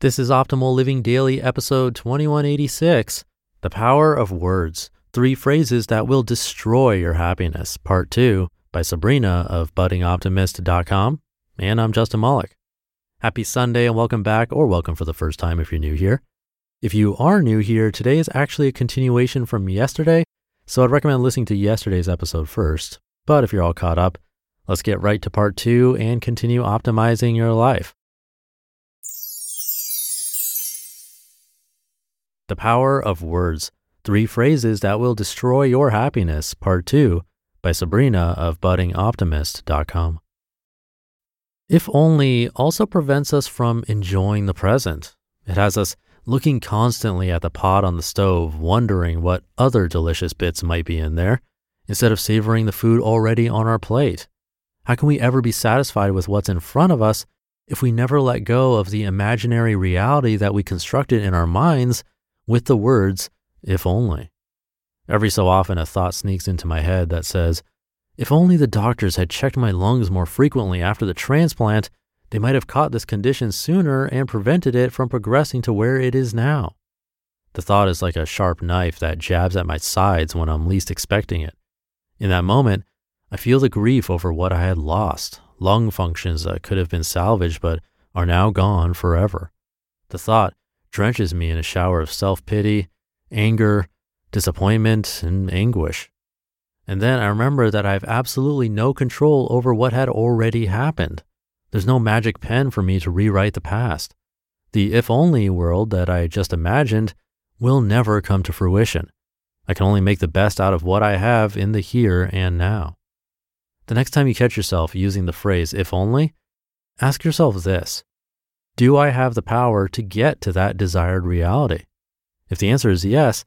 This is Optimal Living Daily, episode 2186 The Power of Words Three Phrases That Will Destroy Your Happiness, Part 2 by Sabrina of buddingoptimist.com. And I'm Justin Malik. Happy Sunday and welcome back, or welcome for the first time if you're new here. If you are new here, today is actually a continuation from yesterday, so I'd recommend listening to yesterday's episode first. But if you're all caught up, let's get right to part two and continue optimizing your life. The Power of Words Three Phrases That Will Destroy Your Happiness, Part 2 by Sabrina of buddingoptimist.com. If only also prevents us from enjoying the present. It has us looking constantly at the pot on the stove, wondering what other delicious bits might be in there, instead of savoring the food already on our plate. How can we ever be satisfied with what's in front of us if we never let go of the imaginary reality that we constructed in our minds with the words, if only. Every so often, a thought sneaks into my head that says, if only the doctors had checked my lungs more frequently after the transplant, they might have caught this condition sooner and prevented it from progressing to where it is now. The thought is like a sharp knife that jabs at my sides when I'm least expecting it. In that moment, I feel the grief over what I had lost, lung functions that could have been salvaged but are now gone forever. The thought drenches me in a shower of self pity, anger, disappointment, and anguish. And then I remember that I have absolutely no control over what had already happened. There's no magic pen for me to rewrite the past. The if only world that I just imagined will never come to fruition. I can only make the best out of what I have in the here and now. The next time you catch yourself using the phrase if only, ask yourself this do I have the power to get to that desired reality? If the answer is yes,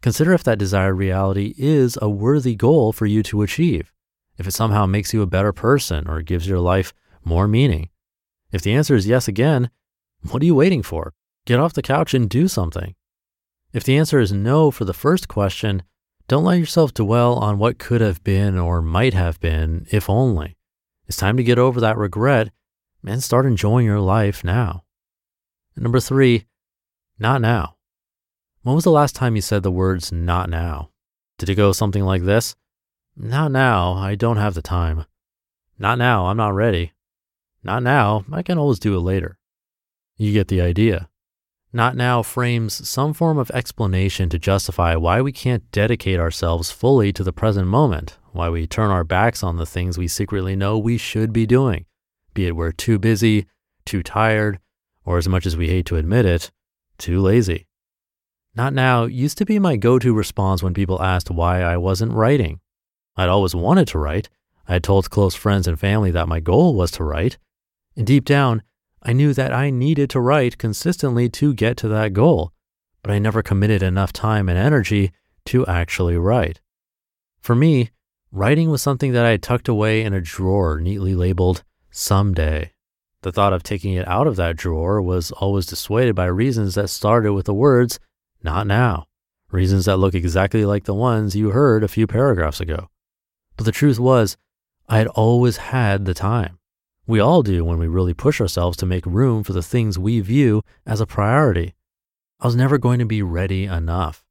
consider if that desired reality is a worthy goal for you to achieve, if it somehow makes you a better person or gives your life more meaning. If the answer is yes again, what are you waiting for? Get off the couch and do something. If the answer is no for the first question, don't let yourself dwell on what could have been or might have been, if only. It's time to get over that regret and start enjoying your life now. And number three, not now. When was the last time you said the words not now? Did it go something like this? Not now, I don't have the time. Not now, I'm not ready. Not now, I can always do it later. You get the idea. Not now frames some form of explanation to justify why we can't dedicate ourselves fully to the present moment, why we turn our backs on the things we secretly know we should be doing, be it we're too busy, too tired, or as much as we hate to admit it, too lazy. Not now used to be my go to response when people asked why I wasn't writing. I'd always wanted to write. I had told close friends and family that my goal was to write. And deep down, I knew that I needed to write consistently to get to that goal, but I never committed enough time and energy to actually write. For me, writing was something that I had tucked away in a drawer neatly labeled someday. The thought of taking it out of that drawer was always dissuaded by reasons that started with the words, not now, reasons that look exactly like the ones you heard a few paragraphs ago. But the truth was, I had always had the time. We all do when we really push ourselves to make room for the things we view as a priority. I was never going to be ready enough.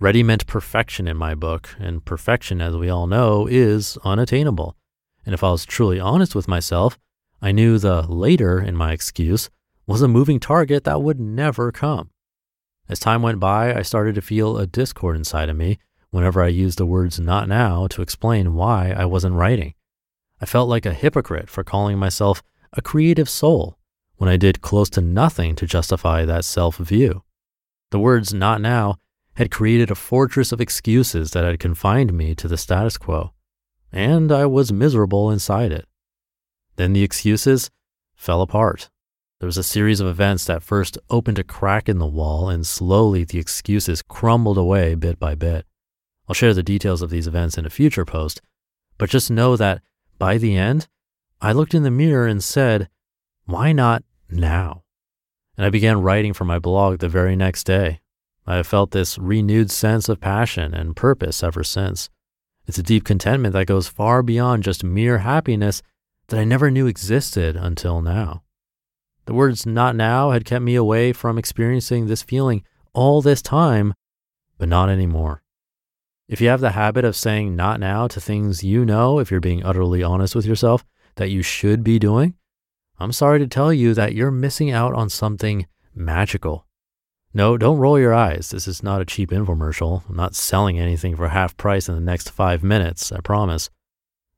Ready meant perfection in my book, and perfection, as we all know, is unattainable. And if I was truly honest with myself, I knew the later in my excuse was a moving target that would never come. As time went by, I started to feel a discord inside of me whenever I used the words not now to explain why I wasn't writing. I felt like a hypocrite for calling myself a creative soul when I did close to nothing to justify that self view. The words not now had created a fortress of excuses that had confined me to the status quo, and I was miserable inside it. Then the excuses fell apart. There was a series of events that first opened a crack in the wall, and slowly the excuses crumbled away bit by bit. I'll share the details of these events in a future post, but just know that by the end, I looked in the mirror and said, Why not now? And I began writing for my blog the very next day. I have felt this renewed sense of passion and purpose ever since. It's a deep contentment that goes far beyond just mere happiness that I never knew existed until now. The words not now had kept me away from experiencing this feeling all this time, but not anymore. If you have the habit of saying not now to things you know, if you're being utterly honest with yourself, that you should be doing, I'm sorry to tell you that you're missing out on something magical. No, don't roll your eyes. This is not a cheap infomercial. I'm not selling anything for half price in the next five minutes, I promise.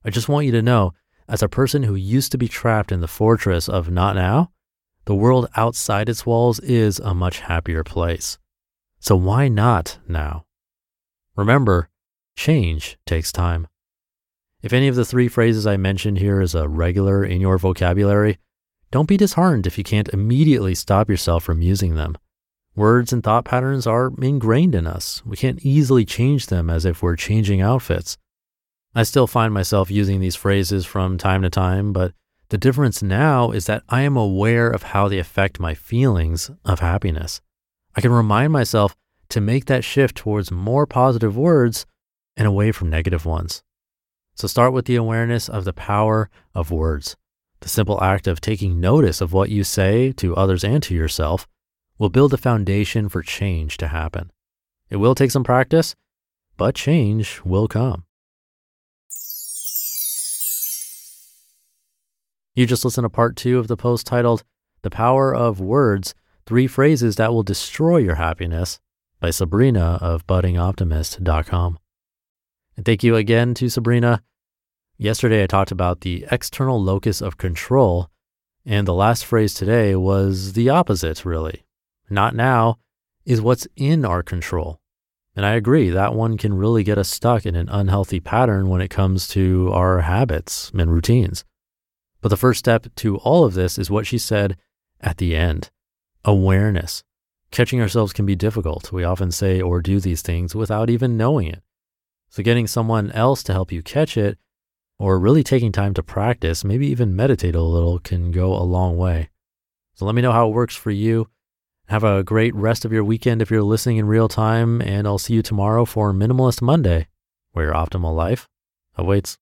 I just want you to know, as a person who used to be trapped in the fortress of not now, the world outside its walls is a much happier place. So why not now? Remember, change takes time. If any of the three phrases I mentioned here is a regular in your vocabulary, don't be disheartened if you can't immediately stop yourself from using them. Words and thought patterns are ingrained in us. We can't easily change them as if we're changing outfits. I still find myself using these phrases from time to time, but the difference now is that I am aware of how they affect my feelings of happiness. I can remind myself to make that shift towards more positive words and away from negative ones. So start with the awareness of the power of words. The simple act of taking notice of what you say to others and to yourself will build a foundation for change to happen. It will take some practice, but change will come. You just listened to part two of the post titled The Power of Words Three Phrases That Will Destroy Your Happiness by Sabrina of buddingoptimist.com. And thank you again to Sabrina. Yesterday, I talked about the external locus of control, and the last phrase today was the opposite, really not now, is what's in our control. And I agree, that one can really get us stuck in an unhealthy pattern when it comes to our habits and routines. But the first step to all of this is what she said at the end awareness. Catching ourselves can be difficult. We often say or do these things without even knowing it. So, getting someone else to help you catch it, or really taking time to practice, maybe even meditate a little, can go a long way. So, let me know how it works for you. Have a great rest of your weekend if you're listening in real time, and I'll see you tomorrow for Minimalist Monday, where your optimal life awaits.